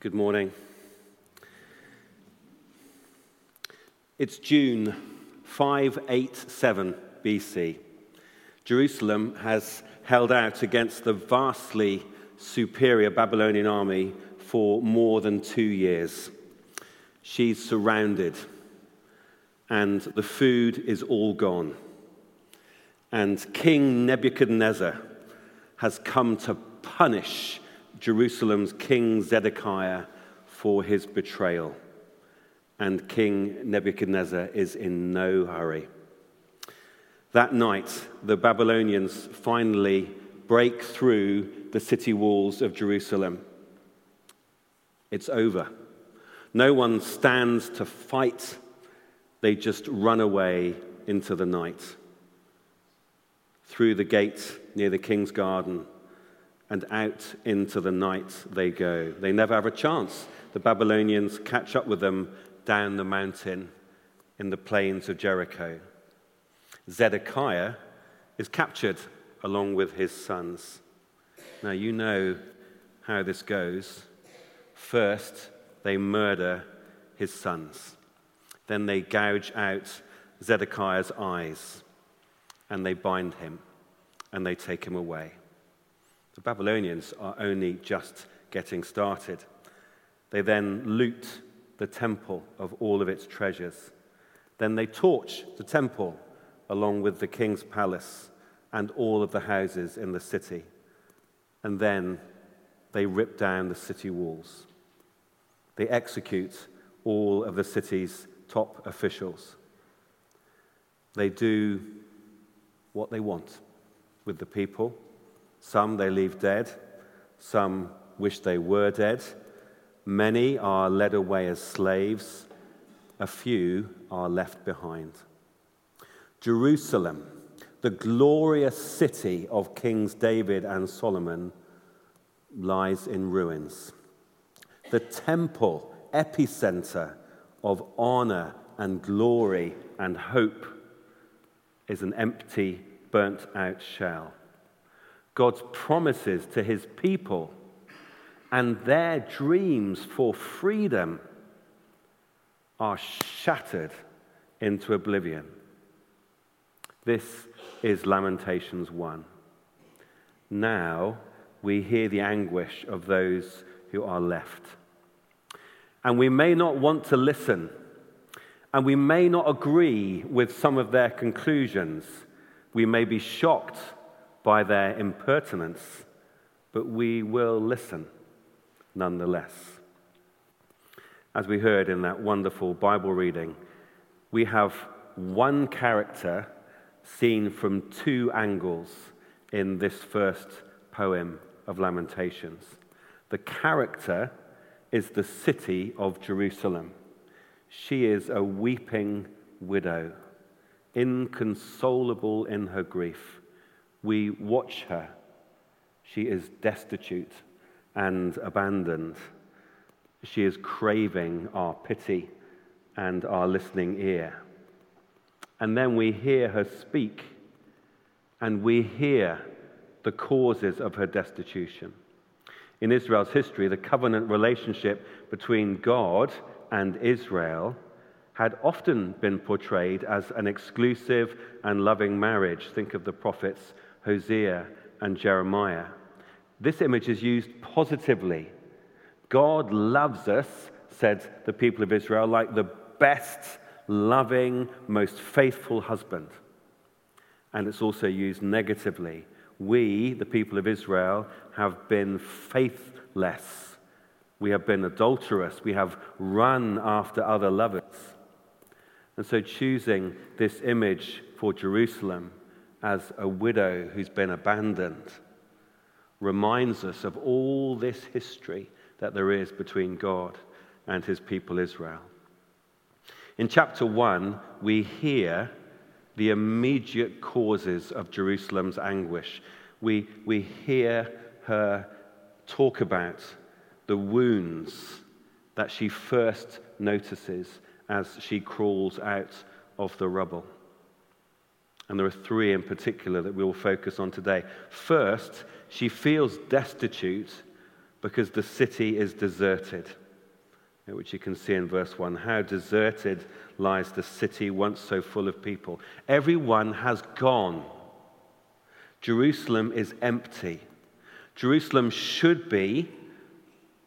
Good morning. It's June 587 BC. Jerusalem has held out against the vastly superior Babylonian army for more than two years. She's surrounded, and the food is all gone. And King Nebuchadnezzar has come to punish Jerusalem's King Zedekiah for his betrayal. And King Nebuchadnezzar is in no hurry. That night, the Babylonians finally break through the city walls of Jerusalem. It's over. No one stands to fight, they just run away into the night. Through the gate near the king's garden, and out into the night they go. They never have a chance. The Babylonians catch up with them down the mountain in the plains of Jericho. Zedekiah is captured along with his sons. Now, you know how this goes. First, they murder his sons. Then they gouge out Zedekiah's eyes and they bind him and they take him away. The Babylonians are only just getting started. They then loot the temple of all of its treasures. Then they torch the temple along with the king's palace and all of the houses in the city. And then they rip down the city walls. They execute all of the city's top officials. They do what they want with the people some they leave dead, some wish they were dead. Many are led away as slaves, a few are left behind. Jerusalem, the glorious city of Kings David and Solomon, lies in ruins. The temple, epicenter of honor and glory and hope, is an empty, burnt out shell. God's promises to his people and their dreams for freedom are shattered into oblivion. This is Lamentations 1. Now we hear the anguish of those who are left. And we may not want to listen, and we may not agree with some of their conclusions. We may be shocked by their impertinence, but we will listen nonetheless. As we heard in that wonderful Bible reading, we have one character seen from two angles in this first poem of Lamentations. The character is the city of Jerusalem. She is a weeping widow, inconsolable in her grief we watch her. She is destitute and abandoned. She is craving our pity and our listening ear. And then we hear her speak, and we hear the causes of her destitution. In Israel's history, the covenant relationship between God and Israel had often been portrayed as an exclusive and loving marriage. Think of the prophets Hosea, and Jeremiah. This image is used positively. God loves us, said the people of Israel, like the best, loving, most faithful husband. And it's also used negatively. We, the people of Israel, have been faithless. We have been adulterous. We have run after other lovers. And so, choosing this image for Jerusalem as a widow who's been abandoned reminds us of all this history that there is between God and his people Israel. In chapter 1, we hear the immediate causes of Jerusalem's anguish. We, we hear her talk about the wounds that she first notices as she crawls out of the rubble. And there are three in particular that we will focus on today. First, she feels destitute because the city is deserted, eh, which you can see in verse 1. How deserted lies the city once so full of people. Everyone has gone. Jerusalem is empty. Jerusalem should be,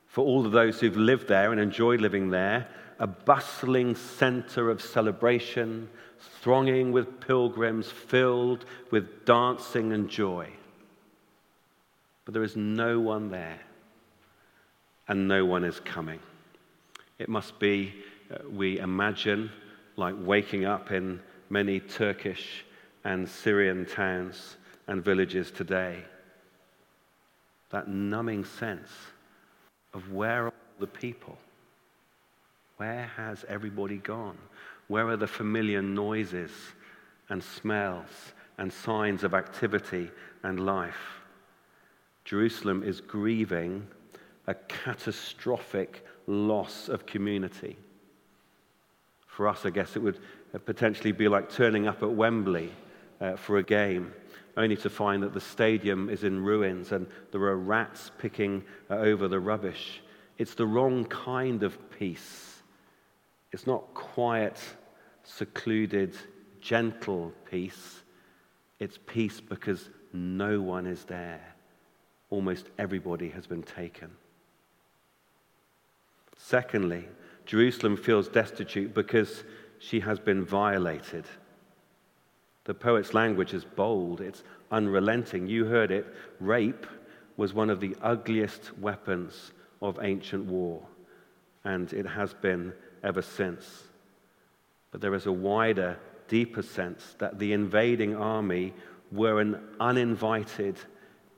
for all of those who've lived there and enjoyed living there, a bustling center of celebration, thronging with pilgrims, filled with dancing and joy. But there is no one there, and no one is coming. It must be, uh, we imagine, like waking up in many Turkish and Syrian towns and villages today. That numbing sense of where are the people? Where has everybody gone? Where are the familiar noises and smells and signs of activity and life? Jerusalem is grieving a catastrophic loss of community. For us, I guess it would potentially be like turning up at Wembley uh, for a game, only to find that the stadium is in ruins and there are rats picking uh, over the rubbish. It's the wrong kind of peace. It's not quiet, secluded, gentle peace. It's peace because no one is there. Almost everybody has been taken. Secondly, Jerusalem feels destitute because she has been violated. The poet's language is bold, it's unrelenting. You heard it. Rape was one of the ugliest weapons of ancient war, and it has been ever since. But there is a wider, deeper sense that the invading army were an uninvited,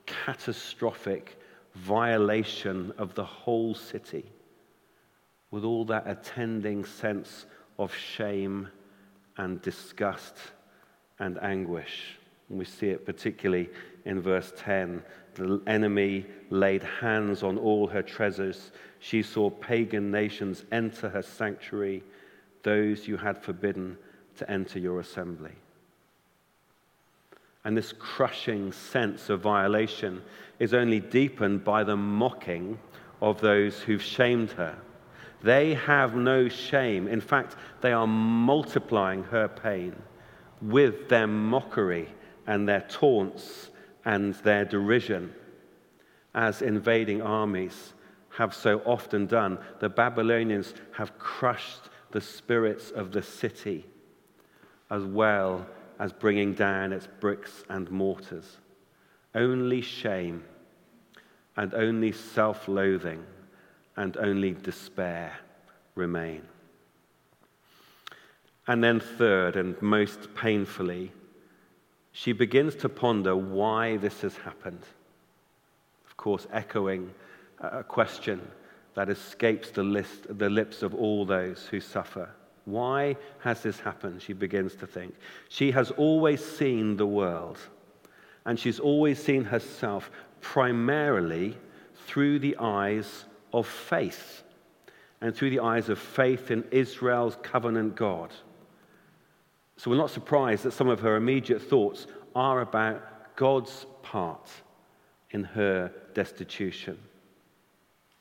catastrophic violation of the whole city with all that attending sense of shame and disgust and anguish. And we see it particularly in verse 10. The enemy laid hands on all her treasures. She saw pagan nations enter her sanctuary, those you had forbidden to enter your assembly. And this crushing sense of violation is only deepened by the mocking of those who've shamed her. They have no shame. In fact, they are multiplying her pain with their mockery and their taunts and their derision, as invading armies have so often done. The Babylonians have crushed the spirits of the city as well as bringing down its bricks and mortars. Only shame and only self loathing and only despair remain. And then, third, and most painfully, she begins to ponder why this has happened. Of course, echoing a question that escapes the, list, the lips of all those who suffer. Why has this happened? She begins to think. She has always seen the world, and she's always seen herself primarily through the eyes of faith and through the eyes of faith in Israel's covenant God. So we're not surprised that some of her immediate thoughts are about God's part in her destitution.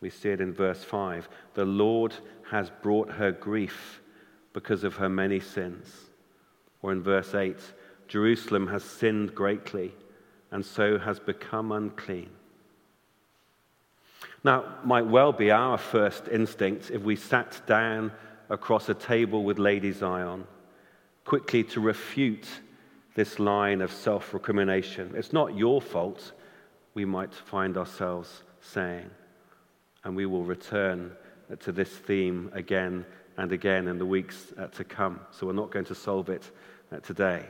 We see it in verse 5. The Lord has brought her grief because of her many sins. Or in verse 8, Jerusalem has sinned greatly and so has become unclean. Now, might well be our first instinct if we sat down across a table with Lady Zion, quickly to refute this line of self recrimination. It's not your fault, we might find ourselves saying. And we will return to this theme again and again in the weeks uh, to come. So we're not going to solve it uh, today.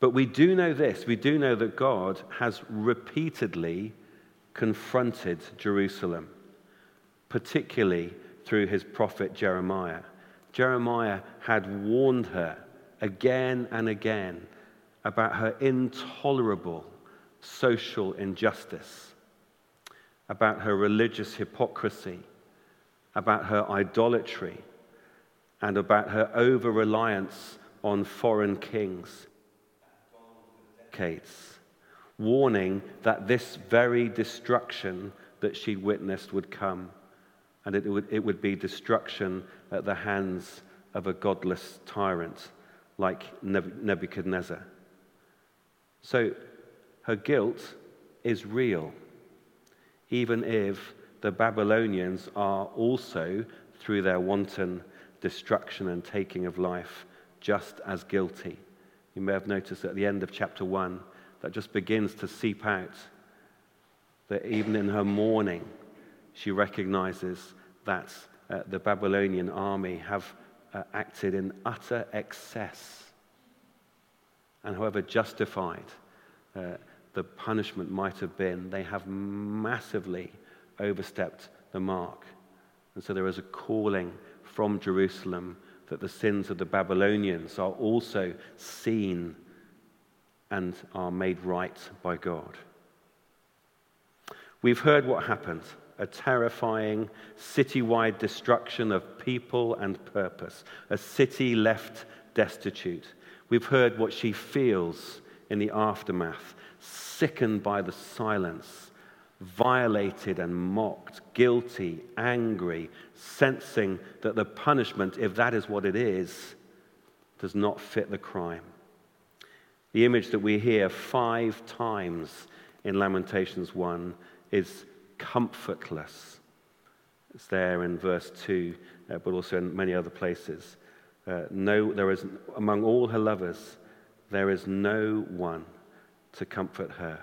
But we do know this we do know that God has repeatedly confronted Jerusalem, particularly through his prophet Jeremiah. Jeremiah had warned her again and again about her intolerable social injustice, about her religious hypocrisy, about her idolatry, and about her over reliance on foreign kings. Decades warning that this very destruction that she witnessed would come, and it would, it would be destruction at the hands of a godless tyrant like Nebuchadnezzar. So her guilt is real, even if the Babylonians are also, through their wanton destruction and taking of life, just as guilty. You may have noticed at the end of chapter 1 that just begins to seep out that even in her mourning, she recognizes that uh, the Babylonian army have uh, acted in utter excess. And however justified uh, the punishment might have been, they have massively overstepped the mark. And so there is a calling from Jerusalem that the sins of the Babylonians are also seen and are made right by God. We've heard what happened a terrifying citywide destruction of people and purpose, a city left destitute. We've heard what she feels in the aftermath, sickened by the silence, violated and mocked, guilty, angry, sensing that the punishment, if that is what it is, does not fit the crime. The image that we hear five times in Lamentations 1 is comfortless. It's there in verse 2, uh, but also in many other places. Uh, no, there is, among all her lovers, there is no one to comfort her.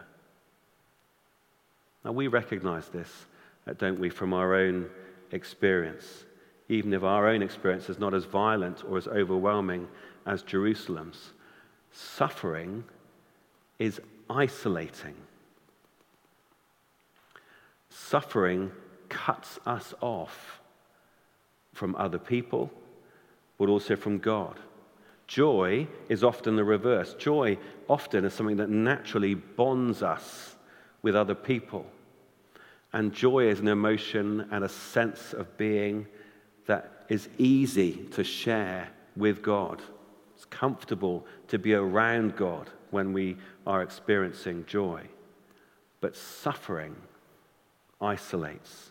Now, we recognize this, uh, don't we, from our own experience, even if our own experience is not as violent or as overwhelming as Jerusalem's. Suffering is isolating. Suffering cuts us off from other people, but also from God. Joy is often the reverse. Joy often is something that naturally bonds us with other people. And joy is an emotion and a sense of being that is easy to share with God. It's comfortable to be around God when we are experiencing joy. But suffering isolates.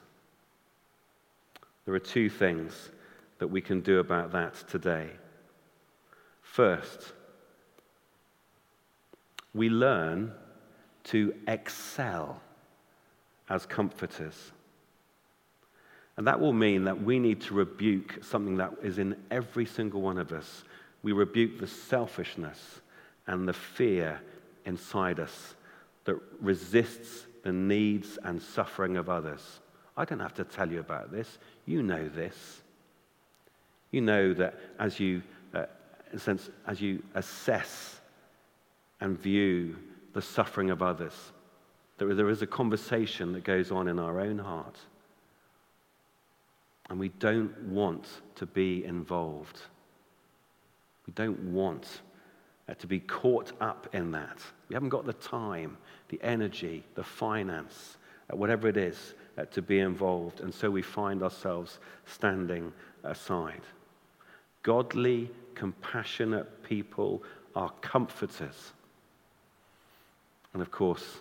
There are two things that we can do about that today. First, we learn to excel as comforters. And that will mean that we need to rebuke something that is in every single one of us. We rebuke the selfishness and the fear inside us that resists the needs and suffering of others. I don't have to tell you about this. You know this. You know that as you, a sense, as you assess and view the suffering of others, there, there is a conversation that goes on in our own heart. And we don't want to be involved. We don't want uh, to be caught up in that. We haven't got the time, the energy, the finance, uh, whatever it is, uh, to be involved. And so we find ourselves standing aside. Godly, compassionate people are comforters. And of course,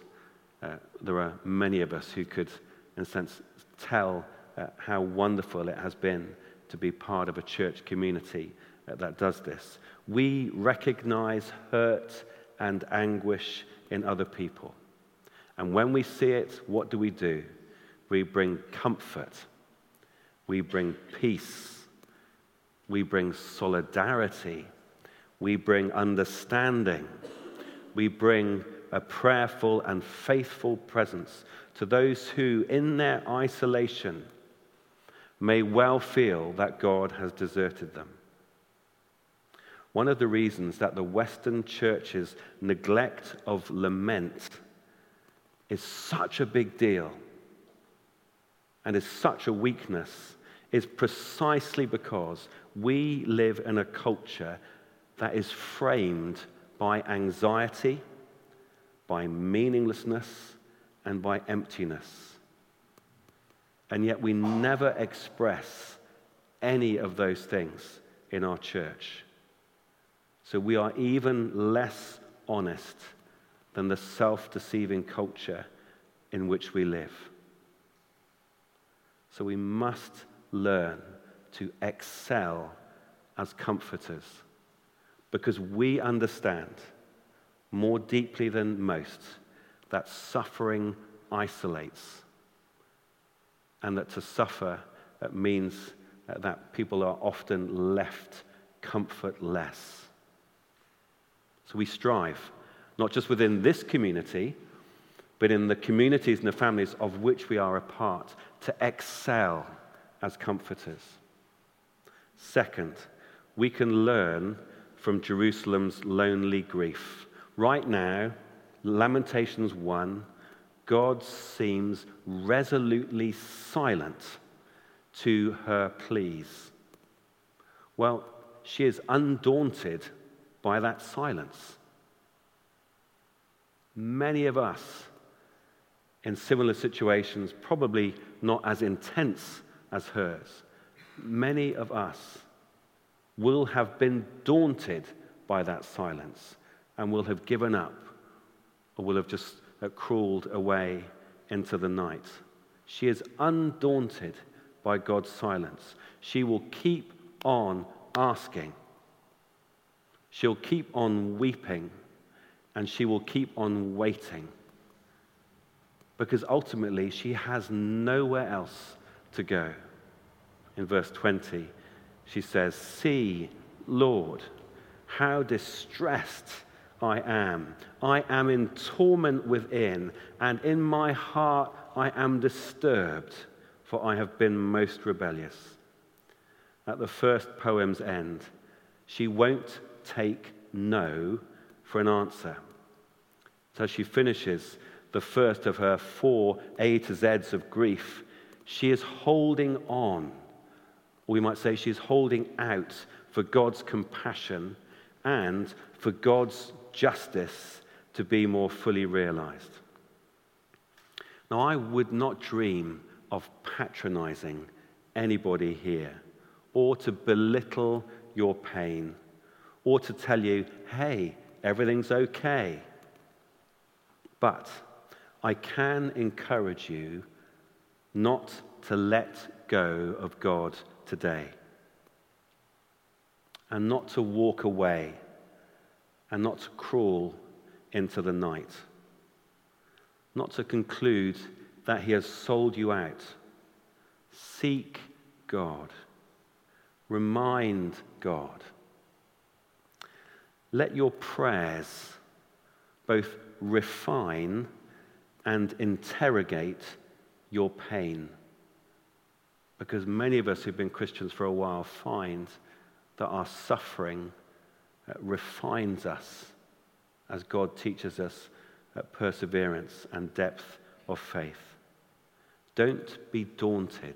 uh, there are many of us who could, in a sense, tell uh, how wonderful it has been to be part of a church community uh, that does this. We recognize hurt and anguish in other people. And when we see it, what do we do? We bring comfort, we bring peace, we bring solidarity, we bring understanding, we bring a prayerful and faithful presence to those who, in their isolation, may well feel that God has deserted them. One of the reasons that the Western church's neglect of lament is such a big deal and is such a weakness is precisely because we live in a culture that is framed by anxiety by meaninglessness and by emptiness. And yet we never express any of those things in our church. So we are even less honest than the self deceiving culture in which we live. So we must learn to excel as comforters because we understand more deeply than most that suffering isolates and that to suffer means that people are often left comfortless. So we strive, not just within this community, but in the communities and the families of which we are a part, to excel as comforters. Second, we can learn from Jerusalem's lonely grief. Right now, Lamentations 1, God seems resolutely silent to her pleas. Well, she is undaunted by that silence. Many of us in similar situations, probably not as intense as hers, many of us will have been daunted by that silence and will have given up or will have just uh, crawled away into the night. She is undaunted by God's silence. She will keep on asking. She'll keep on weeping and she will keep on waiting because ultimately she has nowhere else to go. In verse 20, she says, See, Lord, how distressed I am. I am in torment within, and in my heart I am disturbed, for I have been most rebellious. At the first poem's end, she won't take no for an answer. So she finishes the first of her four A to Z's of grief, she is holding on. Or we might say she's holding out for God's compassion and for God's justice to be more fully realized. Now, I would not dream of patronizing anybody here or to belittle your pain or to tell you, hey, everything's okay. But I can encourage you not to let go of God today and not to walk away and not to crawl into the night, not to conclude that He has sold you out. Seek God, remind God. Let your prayers both refine and interrogate your pain. Because many of us who've been Christians for a while find that our suffering uh, refines us as God teaches us uh, perseverance and depth of faith. Don't be daunted.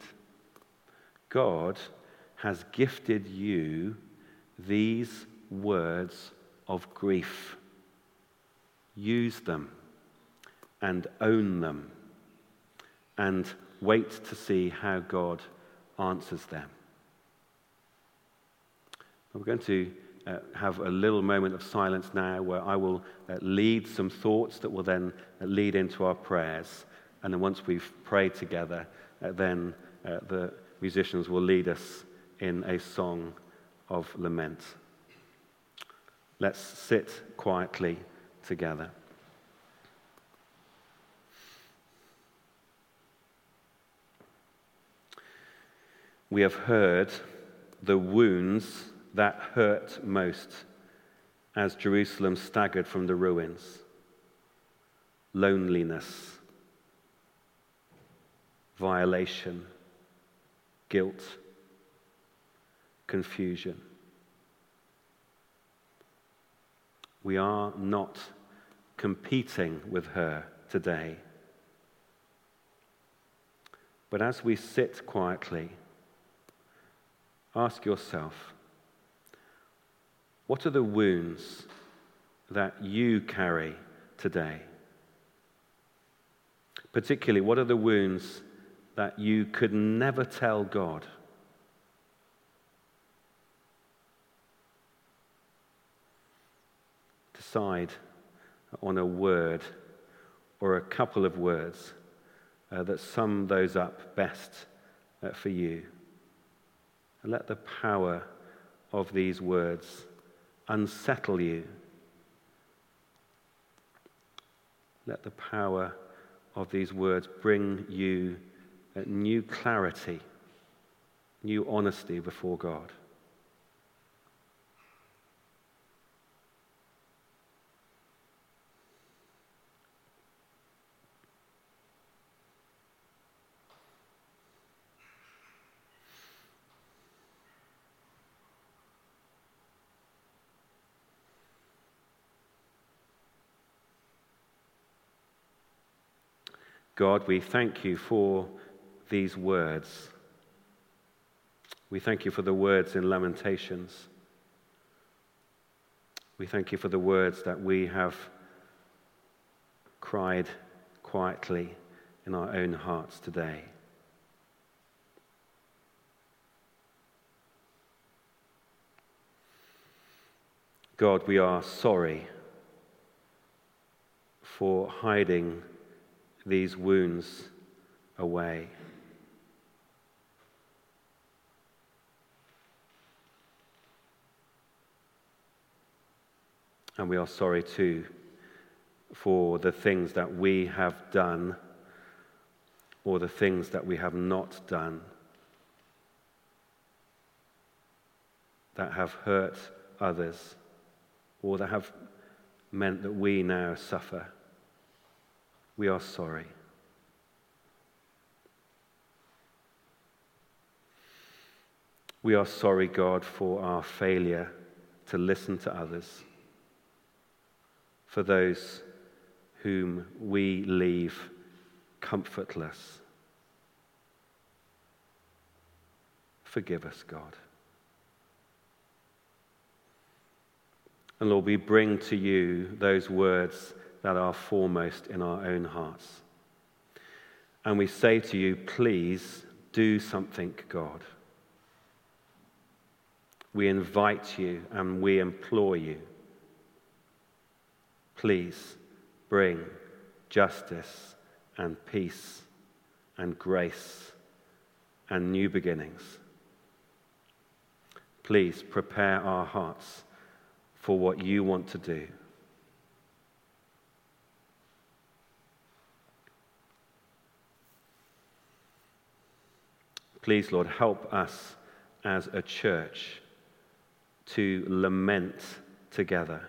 God has gifted you these words of grief. Use them and own them and wait to see how God answers them. We're going to uh, have a little moment of silence now where I will uh, lead some thoughts that will then uh, lead into our prayers. And then once we've prayed together, uh, then uh, the musicians will lead us in a song of lament. Let's sit quietly together. We have heard the wounds that hurt most as Jerusalem staggered from the ruins loneliness, violation, guilt, confusion. We are not competing with her today. But as we sit quietly, ask yourself what are the wounds that you carry today? Particularly, what are the wounds that you could never tell God? Decide on a word or a couple of words uh, that sum those up best uh, for you. And let the power of these words unsettle you. Let the power of these words bring you new clarity, new honesty before God. God, we thank you for these words. We thank you for the words in Lamentations. We thank you for the words that we have cried quietly in our own hearts today. God, we are sorry for hiding these wounds away. And we are sorry too for the things that we have done or the things that we have not done that have hurt others or that have meant that we now suffer. We are sorry. We are sorry, God, for our failure to listen to others, for those whom we leave comfortless. Forgive us, God. And Lord, we bring to you those words that are foremost in our own hearts. And we say to you, please do something, God. We invite you and we implore you. Please bring justice and peace and grace and new beginnings. Please prepare our hearts for what you want to do. Please, Lord, help us as a church to lament together.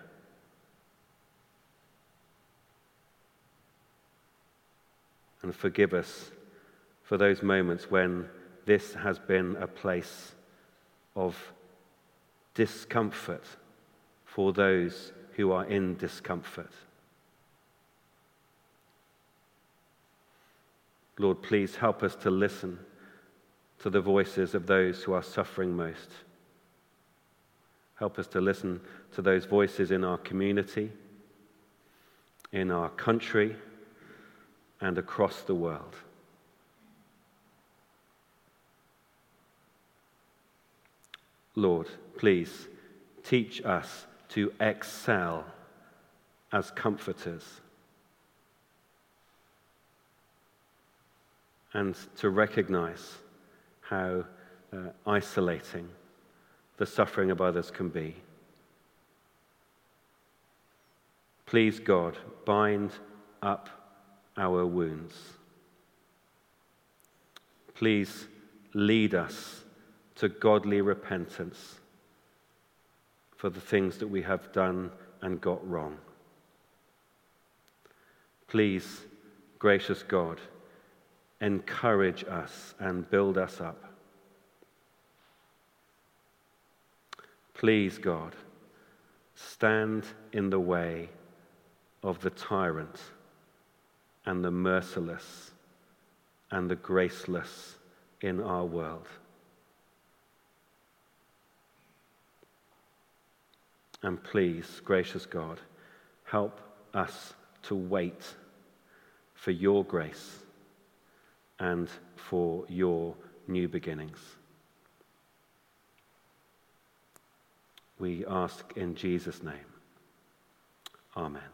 And forgive us for those moments when this has been a place of discomfort for those who are in discomfort. Lord, please help us to listen to the voices of those who are suffering most. Help us to listen to those voices in our community, in our country, and across the world. Lord, please teach us to excel as comforters and to recognize how uh, isolating the suffering of others can be. Please, God, bind up our wounds. Please lead us to godly repentance for the things that we have done and got wrong. Please, gracious God, encourage us and build us up. Please, God, stand in the way of the tyrant and the merciless and the graceless in our world. And please, gracious God, help us to wait for your grace and for your new beginnings. We ask in Jesus' name. Amen.